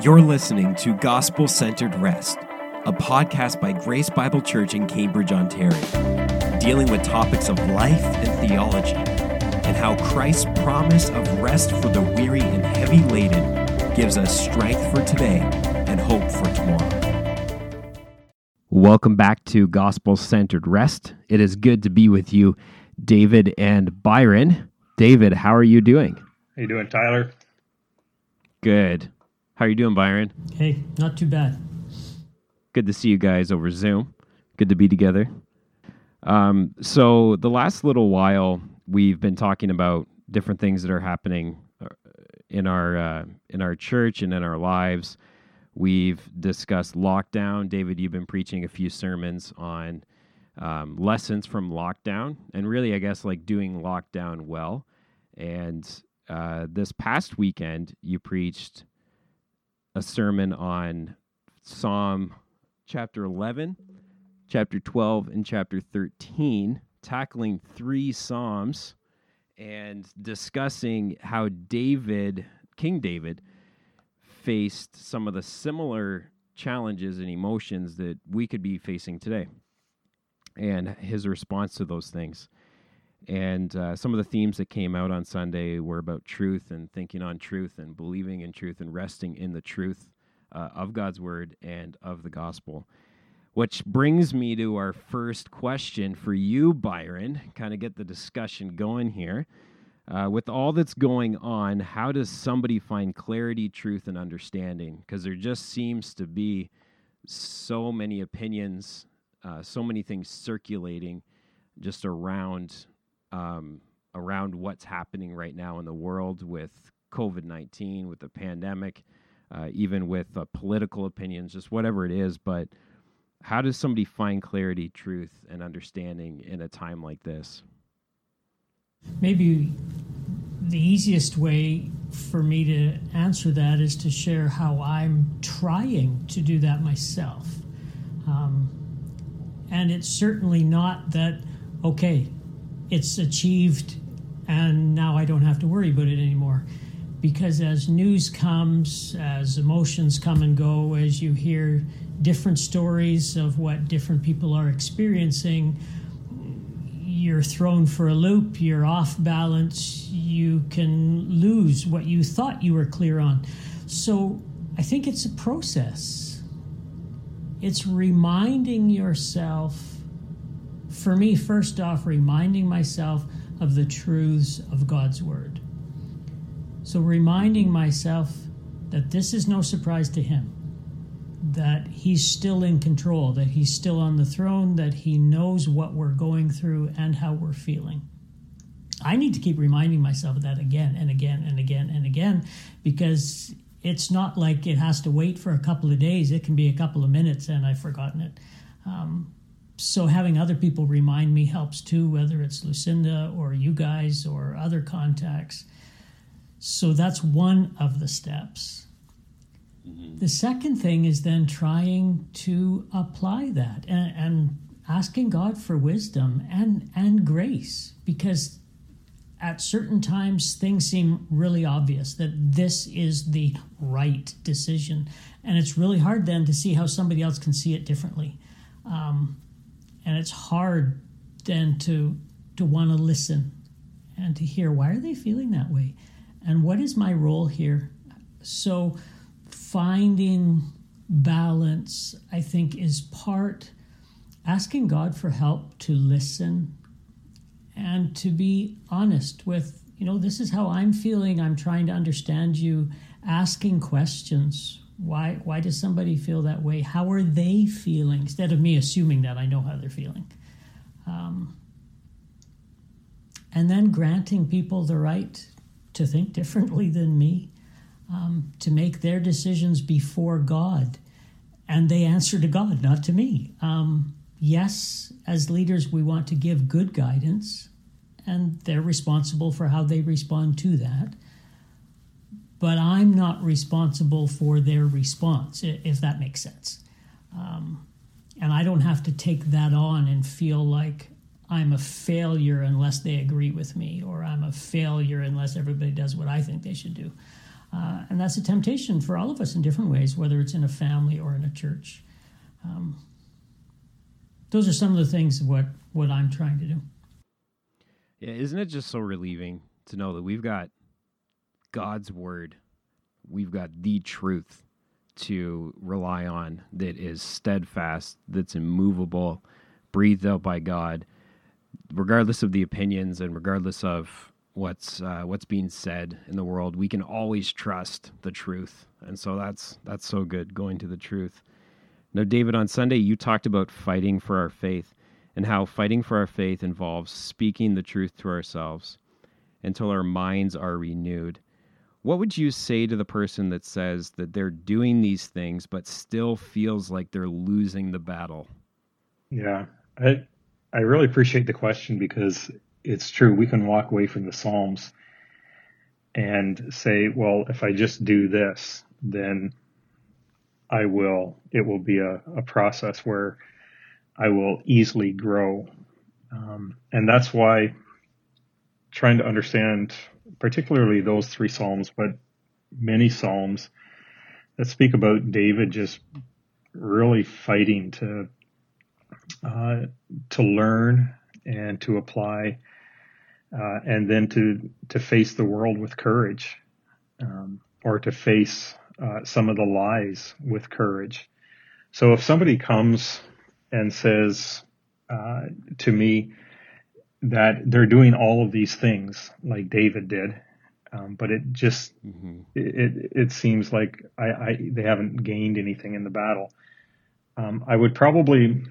You're listening to Gospel Centered Rest, a podcast by Grace Bible Church in Cambridge, Ontario, dealing with topics of life and theology, and how Christ's promise of rest for the weary and heavy laden gives us strength for today and hope for tomorrow. Welcome back to Gospel Centered Rest. It is good to be with you, David and Byron. David, how are you doing? How are you doing, Tyler? Good. How are you doing, Byron? Hey, not too bad. Good to see you guys over Zoom. Good to be together. Um, so, the last little while, we've been talking about different things that are happening uh, in our uh, in our church and in our lives. We've discussed lockdown. David, you've been preaching a few sermons on um, lessons from lockdown, and really, I guess, like doing lockdown well. And uh, this past weekend, you preached a sermon on Psalm chapter 11, chapter 12, and chapter 13, tackling three Psalms and discussing how David, King David, faced some of the similar challenges and emotions that we could be facing today and his response to those things. And uh, some of the themes that came out on Sunday were about truth and thinking on truth and believing in truth and resting in the truth uh, of God's word and of the gospel. Which brings me to our first question for you, Byron. Kind of get the discussion going here. Uh, with all that's going on, how does somebody find clarity, truth, and understanding? Because there just seems to be so many opinions, uh, so many things circulating just around um, around what's happening right now in the world with COVID 19, with the pandemic, uh, even with uh, political opinions, just whatever it is. But how does somebody find clarity, truth, and understanding in a time like this? Maybe the easiest way for me to answer that is to share how I'm trying to do that myself. Um, and it's certainly not that, okay, it's achieved and now I don't have to worry about it anymore. Because as news comes, as emotions come and go, as you hear different stories of what different people are experiencing, you're thrown for a loop, you're off balance, you can lose what you thought you were clear on. So I think it's a process. It's reminding yourself for me, first off, reminding myself of the truths of God's Word. So, reminding myself that this is no surprise to Him, that He's still in control, that He's still on the throne, that He knows what we're going through and how we're feeling. I need to keep reminding myself of that again and again and again and again because it's not like it has to wait for a couple of days. It can be a couple of minutes and I've forgotten it. Um, so having other people remind me helps too, whether it's Lucinda or you guys or other contacts. So that's one of the steps. Mm-hmm. The second thing is then trying to apply that and, and asking God for wisdom and, and grace because at certain times things seem really obvious that this is the right decision and it's really hard then to see how somebody else can see it differently um, and it's hard then to to want to listen and to hear why are they feeling that way? And what is my role here? So finding balance i think is part asking god for help to listen and to be honest with you know this is how i'm feeling. I'm trying to understand you asking questions why why does somebody feel that way? How are they feeling? Instead of me assuming that I know how they're feeling. Um, and then granting people the right to think differently than me, um, to make their decisions before God. And they answer to God, not to me. Um, yes, as leaders, we want to give good guidance, and they're responsible for how they respond to that but I'm not responsible for their response, if that makes sense. Um, and I don't have to take that on and feel like I'm a failure unless they agree with me, or I'm a failure unless everybody does what I think they should do. Uh, and that's a temptation for all of us in different ways, whether it's in a family or in a church. Um, those are some of the things what what I'm trying to do. Yeah, isn't it just so relieving to know that we've got God's word, we've got the truth to rely on that is steadfast, that's immovable, breathed out by God, regardless of the opinions and regardless of what's uh, what's being said in the world. We can always trust the truth, and so that's that's so good going to the truth. Now, David, on Sunday you talked about fighting for our faith and how fighting for our faith involves speaking the truth to ourselves until our minds are renewed. What would you say to the person that says that they're doing these things but still feels like they're losing the battle? Yeah, I I really appreciate the question because it's true. We can walk away from the Psalms and say, well, if I just do this, then I will, it will be a, a process where I will easily grow. Um, and that's why trying to understand particularly those three Psalms, but many Psalms that speak about David just really fighting to uh, to learn and to apply, uh, and then to to face the world with courage, um, or to face uh, some of the lies with courage. So if somebody comes and says uh, to me that they're doing all of these things like David did, um, but it just mm-hmm. it, it seems like I, I, they haven't gained anything in the battle. Um, I would probably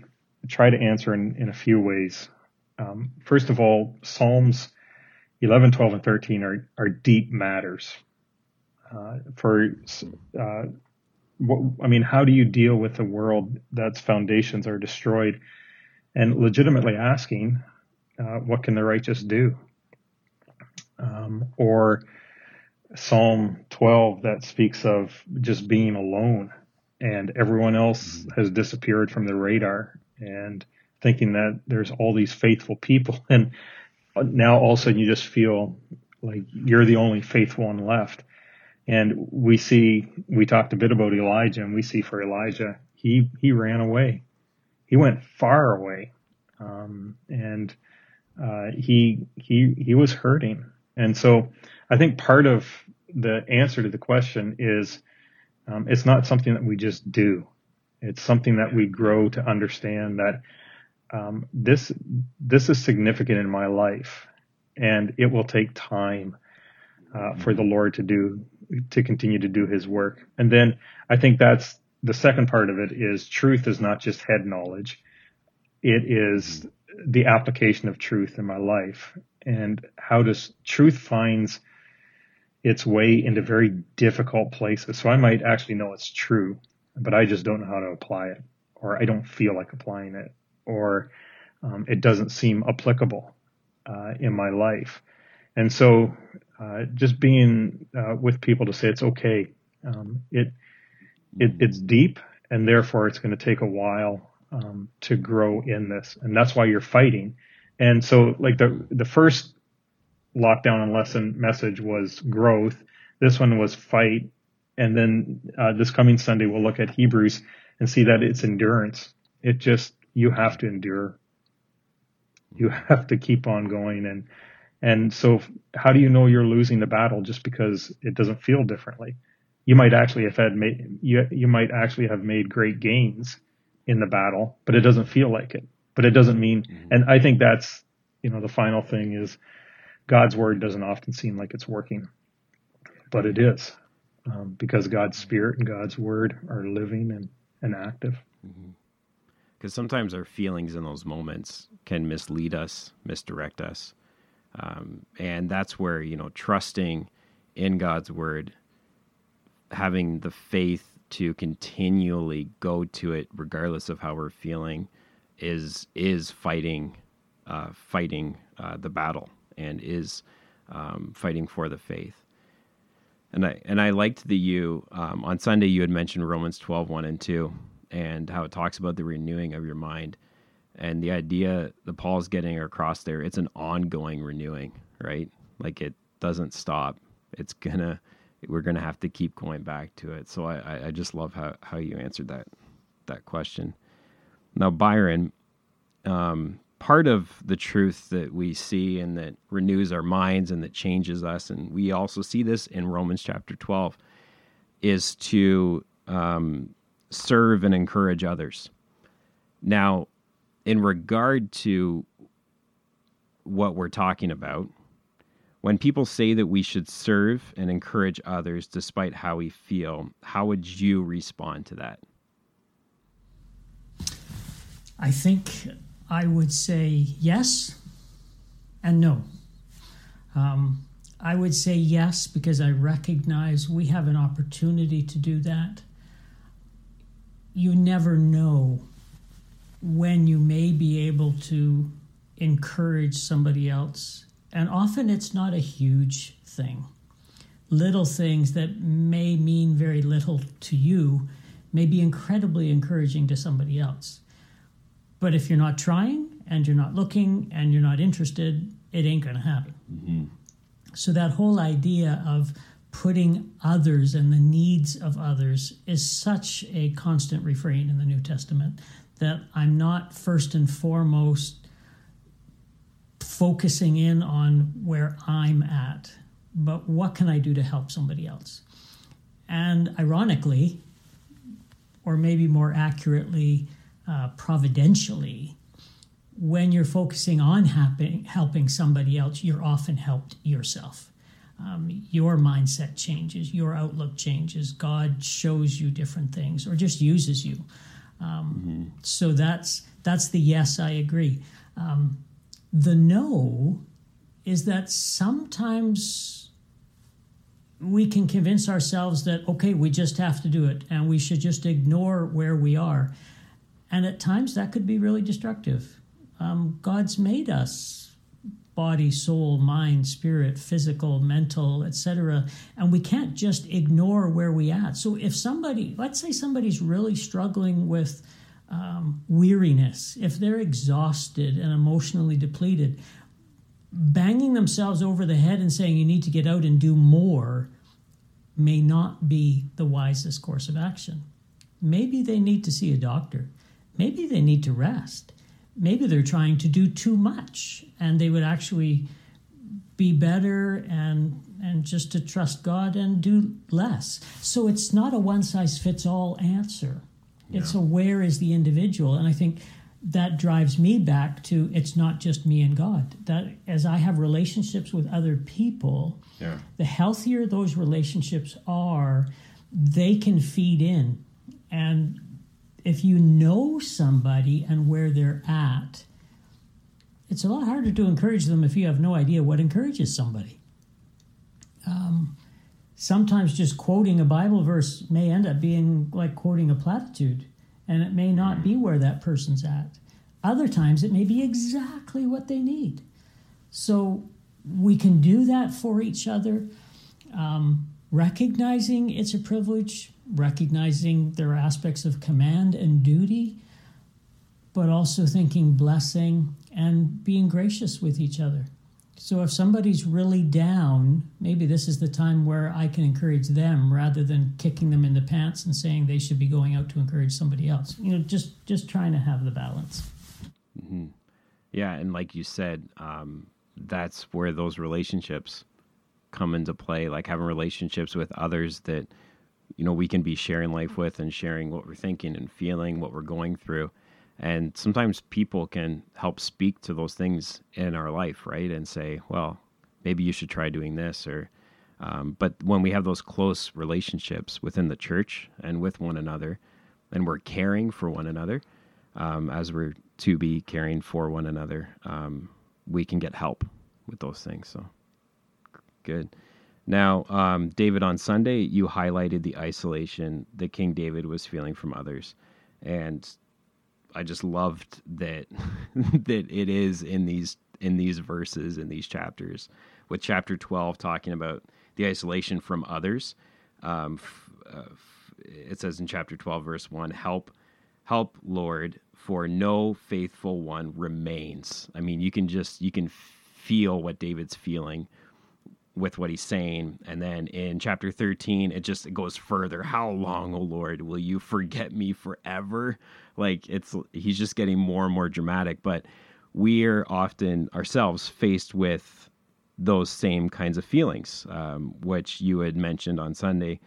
try to answer in, in a few ways. Um, first of all, Psalms 11, 12, and 13 are, are deep matters. Uh, for, uh, what, I mean, how do you deal with a world that's foundations are destroyed? And legitimately asking, uh, what can the righteous do? Um, or Psalm 12 that speaks of just being alone and everyone else has disappeared from the radar and thinking that there's all these faithful people and now all of a sudden you just feel like you're the only faithful one left. And we see, we talked a bit about Elijah and we see for Elijah, he, he ran away. He went far away. Um, and, uh, he, he, he was hurting. And so I think part of the answer to the question is, um, it's not something that we just do. It's something that we grow to understand that um, this this is significant in my life, and it will take time uh, for the Lord to do to continue to do His work. And then I think that's the second part of it is truth is not just head knowledge; it is the application of truth in my life. And how does truth finds its way into very difficult places. So I might actually know it's true, but I just don't know how to apply it, or I don't feel like applying it, or um, it doesn't seem applicable uh, in my life. And so, uh, just being uh, with people to say it's okay. Um, it, it it's deep, and therefore it's going to take a while um, to grow in this, and that's why you're fighting. And so, like the the first lockdown and lesson message was growth. This one was fight. And then uh, this coming Sunday, we'll look at Hebrews and see that it's endurance. It just, you have to endure. You have to keep on going. And, and so how do you know you're losing the battle just because it doesn't feel differently? You might actually have had made, you, you might actually have made great gains in the battle, but it doesn't feel like it. But it doesn't mean, mm-hmm. and I think that's, you know, the final thing is God's word doesn't often seem like it's working, but it is um, because God's spirit and God's word are living and, and active. Because mm-hmm. sometimes our feelings in those moments can mislead us, misdirect us. Um, and that's where, you know, trusting in God's word, having the faith to continually go to it regardless of how we're feeling is is fighting uh, fighting uh, the battle and is um, fighting for the faith. And I and I liked the you um, on Sunday you had mentioned Romans 12, 1 and 2, and how it talks about the renewing of your mind. And the idea that Paul's getting across there, it's an ongoing renewing, right? Like it doesn't stop. It's gonna we're going to have to keep going back to it. So I, I just love how, how you answered that that question. Now, Byron, um, part of the truth that we see and that renews our minds and that changes us, and we also see this in Romans chapter 12, is to um, serve and encourage others. Now, in regard to what we're talking about, when people say that we should serve and encourage others despite how we feel, how would you respond to that? I think I would say yes and no. Um, I would say yes because I recognize we have an opportunity to do that. You never know when you may be able to encourage somebody else. And often it's not a huge thing. Little things that may mean very little to you may be incredibly encouraging to somebody else. But if you're not trying and you're not looking and you're not interested, it ain't going to happen. Mm-hmm. So, that whole idea of putting others and the needs of others is such a constant refrain in the New Testament that I'm not first and foremost focusing in on where I'm at, but what can I do to help somebody else? And ironically, or maybe more accurately, uh, providentially, when you're focusing on helping, helping somebody else, you're often helped yourself. Um, your mindset changes, your outlook changes. God shows you different things, or just uses you. Um, mm-hmm. So that's that's the yes, I agree. Um, the no is that sometimes we can convince ourselves that okay, we just have to do it, and we should just ignore where we are. And at times that could be really destructive. Um, God's made us body, soul, mind, spirit, physical, mental, etc. And we can't just ignore where we at. So if somebody, let's say somebody's really struggling with um, weariness, if they're exhausted and emotionally depleted, banging themselves over the head and saying you need to get out and do more may not be the wisest course of action. Maybe they need to see a doctor maybe they need to rest. Maybe they're trying to do too much and they would actually be better and and just to trust God and do less. So it's not a one size fits all answer. Yeah. It's a where is the individual and I think that drives me back to it's not just me and God. That as I have relationships with other people, yeah. the healthier those relationships are, they can feed in and if you know somebody and where they're at, it's a lot harder to encourage them if you have no idea what encourages somebody. Um, sometimes just quoting a Bible verse may end up being like quoting a platitude, and it may not be where that person's at. Other times, it may be exactly what they need. So we can do that for each other, um, recognizing it's a privilege, recognizing there are aspects of command and duty, but also thinking blessing and being gracious with each other. So if somebody's really down, maybe this is the time where I can encourage them rather than kicking them in the pants and saying they should be going out to encourage somebody else. You know, just just trying to have the balance. Mm-hmm. Yeah, and like you said, um, that's where those relationships come into play. Like having relationships with others that you know we can be sharing life with and sharing what we're thinking and feeling what we're going through and sometimes people can help speak to those things in our life right? And say well maybe you should try doing this or um, but when we have those close relationships within the church and with one another and we're caring for one another um, as we're to be caring for one another um, we can get help with those things so good. Now, um, David, on Sunday, you highlighted the isolation that King David was feeling from others, and I just loved that that it is in these in these verses in these chapters, with chapter twelve talking about the isolation from others. Um, f- uh, f- it says in chapter twelve, verse one, "Help, help, Lord, for no faithful one remains." I mean, you can just you can feel what David's feeling with what he's saying. And then in chapter 13, it just it goes further. How long, O Lord, will you forget me forever? Like it's he's just getting more and more dramatic. But we're often ourselves faced with those same kinds of feelings, um, which you had mentioned on Sunday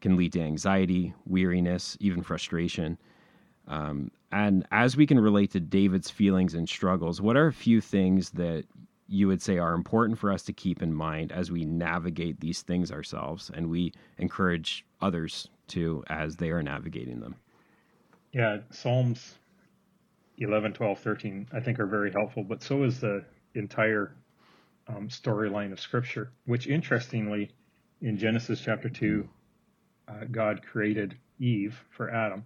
can lead to anxiety, weariness, even frustration. Um, and as we can relate to David's feelings and struggles, what are a few things that you would say are important for us to keep in mind as we navigate these things ourselves and we encourage others to as they are navigating them? Yeah, Psalms 11, 12, 13, I think are very helpful, but so is the entire um, storyline of Scripture, which interestingly, in Genesis chapter 2, uh, God created Eve for Adam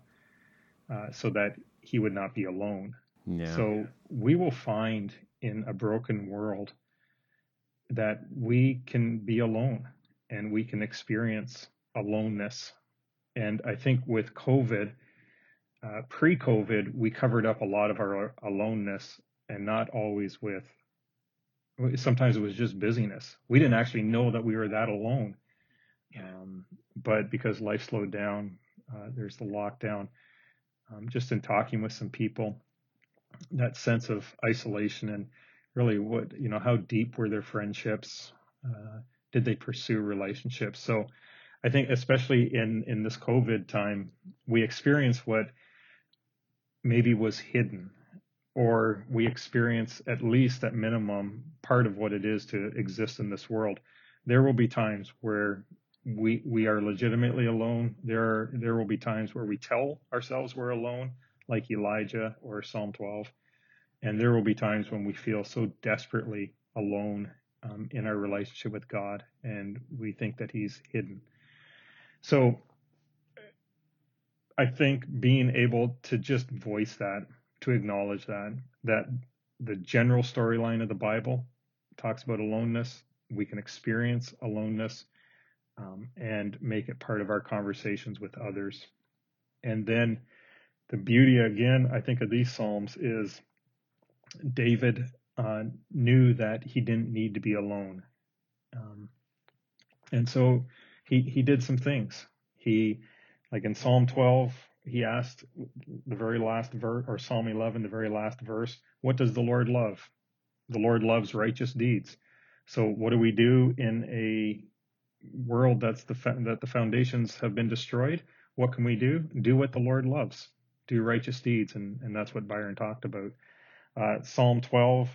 uh, so that he would not be alone. Yeah. So we will find in a broken world that we can be alone and we can experience aloneness. And I think with COVID, uh, pre COVID, we covered up a lot of our aloneness and not always with, sometimes it was just busyness. We didn't actually know that we were that alone. Um, but because life slowed down, uh, there's the lockdown. Um, just in talking with some people, that sense of isolation and really what you know how deep were their friendships? Uh, did they pursue relationships? So i think especially in in this covid time we experience what maybe was hidden or we experience at least at minimum part of what it is to exist in this world. There will be times where we we are legitimately alone. There are, there will be times where we tell ourselves we're alone like elijah or psalm 12 and there will be times when we feel so desperately alone um, in our relationship with God and we think that He's hidden. So I think being able to just voice that, to acknowledge that, that the general storyline of the Bible talks about aloneness, we can experience aloneness um, and make it part of our conversations with others. And then the beauty, again, I think, of these Psalms is David uh, knew that he didn't need to be alone. Um, and so he, he did some things. He, like in Psalm 12, he asked the very last verse, or Psalm 11, the very last verse, what does the Lord love? The Lord loves righteous deeds. So what do we do in a world that's the that the foundations have been destroyed? What can we do? Do what the Lord loves. Do righteous deeds, and and that's what Byron talked about. Uh, Psalm 12,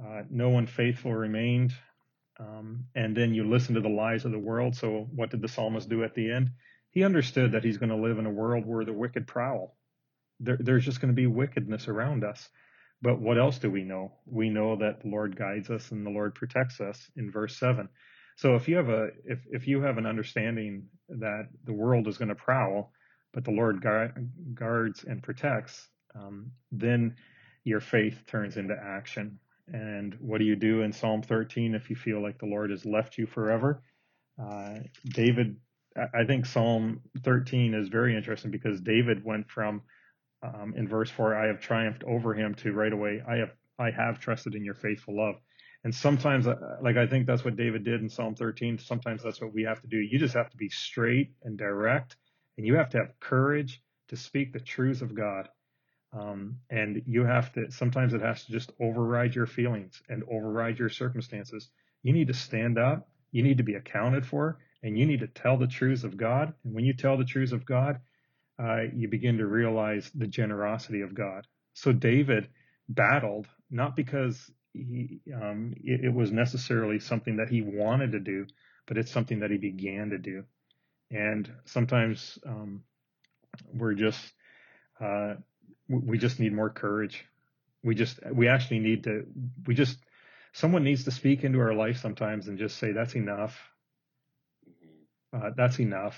uh, no one faithful remained. Um, and then you listen to the lies of the world. So what did the psalmist do at the end? He understood that he's going to live in a world where the wicked prowl. There, there's just going to be wickedness around us. But what else do we know? We know that the Lord guides us and the Lord protects us in verse seven. So if you have a if if you have an understanding that the world is going to prowl, but the Lord guards and protects, um, then your faith turns into action. And what do you do in Psalm 13 if you feel like the Lord has left you forever? Uh, David, I think Psalm 13 is very interesting because David went from um, in verse four, I have triumphed over him to right away, I have I have trusted in your faithful love. And sometimes, uh, like I think that's what David did in Psalm 13. Sometimes that's what we have to do. You just have to be straight and direct, and you have to have courage to speak the truths of God. Um, and you have to, sometimes it has to just override your feelings and override your circumstances. You need to stand up. You need to be accounted for and you need to tell the truths of God. And when you tell the truths of God, uh, you begin to realize the generosity of God. So David battled not because he, um, it, it was necessarily something that he wanted to do, but it's something that he began to do. And sometimes um, we're just uh, we just need more courage. We just, we actually need to, we just, someone needs to speak into our life sometimes and just say, that's enough. Uh, that's enough.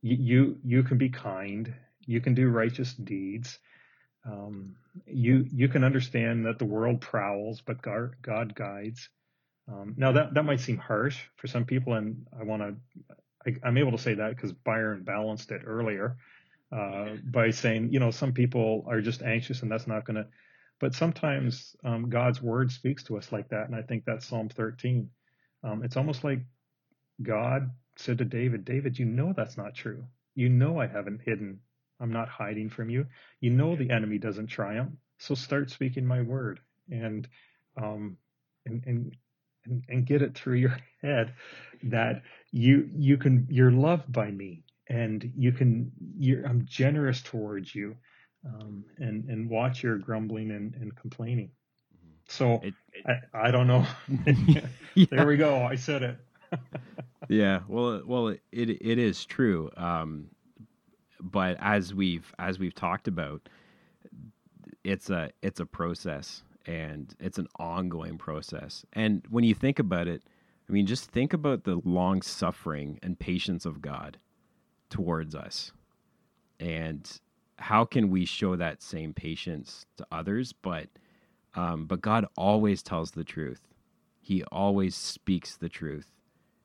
You, you, you can be kind. You can do righteous deeds. Um, you, you can understand that the world prowls, but God, God guides. Um, now that, that might seem harsh for some people. And I want to, I'm able to say that because Byron balanced it earlier. Uh, by saying, you know, some people are just anxious and that's not going to. But sometimes um, God's word speaks to us like that, and I think that's Psalm 13. Um, it's almost like God said to David, David, you know that's not true. You know I haven't hidden. I'm not hiding from you. You know the enemy doesn't triumph. So start speaking my word and um, and, and and and get it through your head that you you can you're loved by me and you can you're I'm generous towards you um, and and watch your grumbling and, and complaining. So it, it, I, I don't know. yeah. There we go. I said it. yeah. Well, well, it it is true. Um, but as we've as we've talked about, it's a it's a process and it's an ongoing process. And when you think about it, I mean, just think about the long suffering and patience of God towards us, and how can we show that same patience to others? But um, but God always tells the truth. He always speaks the truth.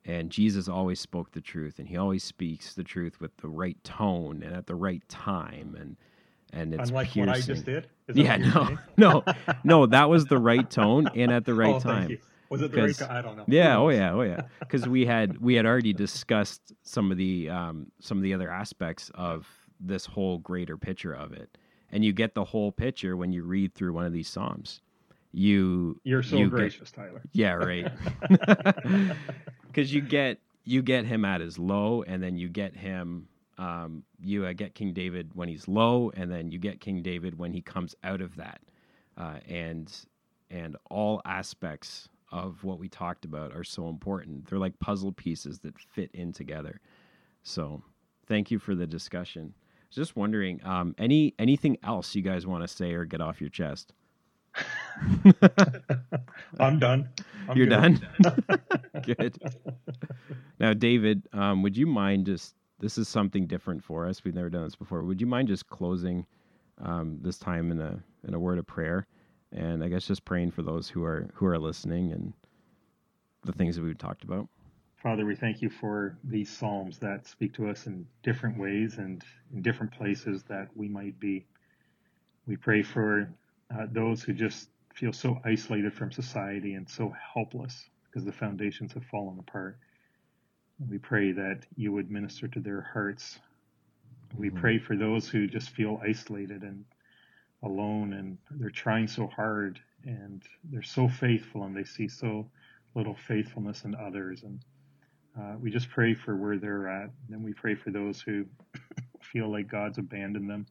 And Jesus always spoke the truth, and he always speaks the truth with the right tone and at the right time. And and it's unlike piercing. what I just did. yeah, no, no, no. That was the right tone and at the right oh, time. Was it the right? I don't know. Yeah, oh yeah, oh yeah. Because we had we had already discussed some of the um, some of the other aspects of this whole greater picture of it, and you get the whole picture when you read through one of these psalms. You you're so you gracious, get, Tyler. Yeah, right. Because you get you get him at his low, and then you get him um, you uh, get King David when he's low, and then you get King David when he comes out of that, uh, and and all aspects of what we talked about are so important. They're like puzzle pieces that fit in together. So, thank you for the discussion. Just wondering, um, any anything else you guys want to say or get off your chest? I'm done. I'm You're good. done. good. Now, David, um, would you mind just this is something different for us. We've never done this before. Would you mind just closing um, this time in a in a word of prayer, and I guess just praying for those who are who are listening and the things that we've talked about. Father, we thank you for these psalms that speak to us in different ways and in different places that we might be. We pray for uh, those who just feel so isolated from society and so helpless because the foundations have fallen apart. We pray that you would minister to their hearts. We mm-hmm. pray for those who just feel isolated and alone and they're trying so hard and they're so faithful and they see so little faithfulness in others. And uh, we just pray for where they're at. And then we pray for those who feel like God's abandoned them,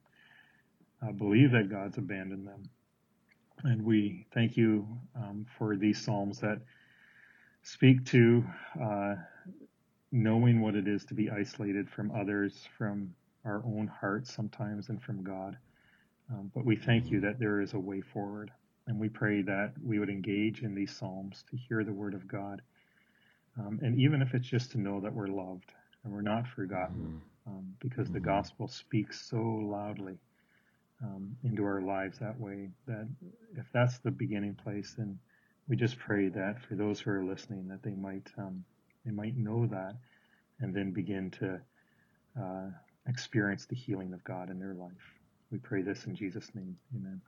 uh, believe that God's abandoned them. And we thank you um, for these Psalms that speak to uh, knowing what it is to be isolated from others, from our own hearts sometimes, and from God. Um, but we thank you that there is a way forward. And we pray that we would engage in these Psalms to hear the word of God. Um, and even if it's just to know that we're loved and we're not forgotten, mm-hmm. um, because the gospel speaks so loudly um, into our lives that way, that if that's the beginning place, then we just pray that for those who are listening, that they might um, they might know that and then begin to uh, experience the healing of God in their life. We pray this in Jesus' name. Amen.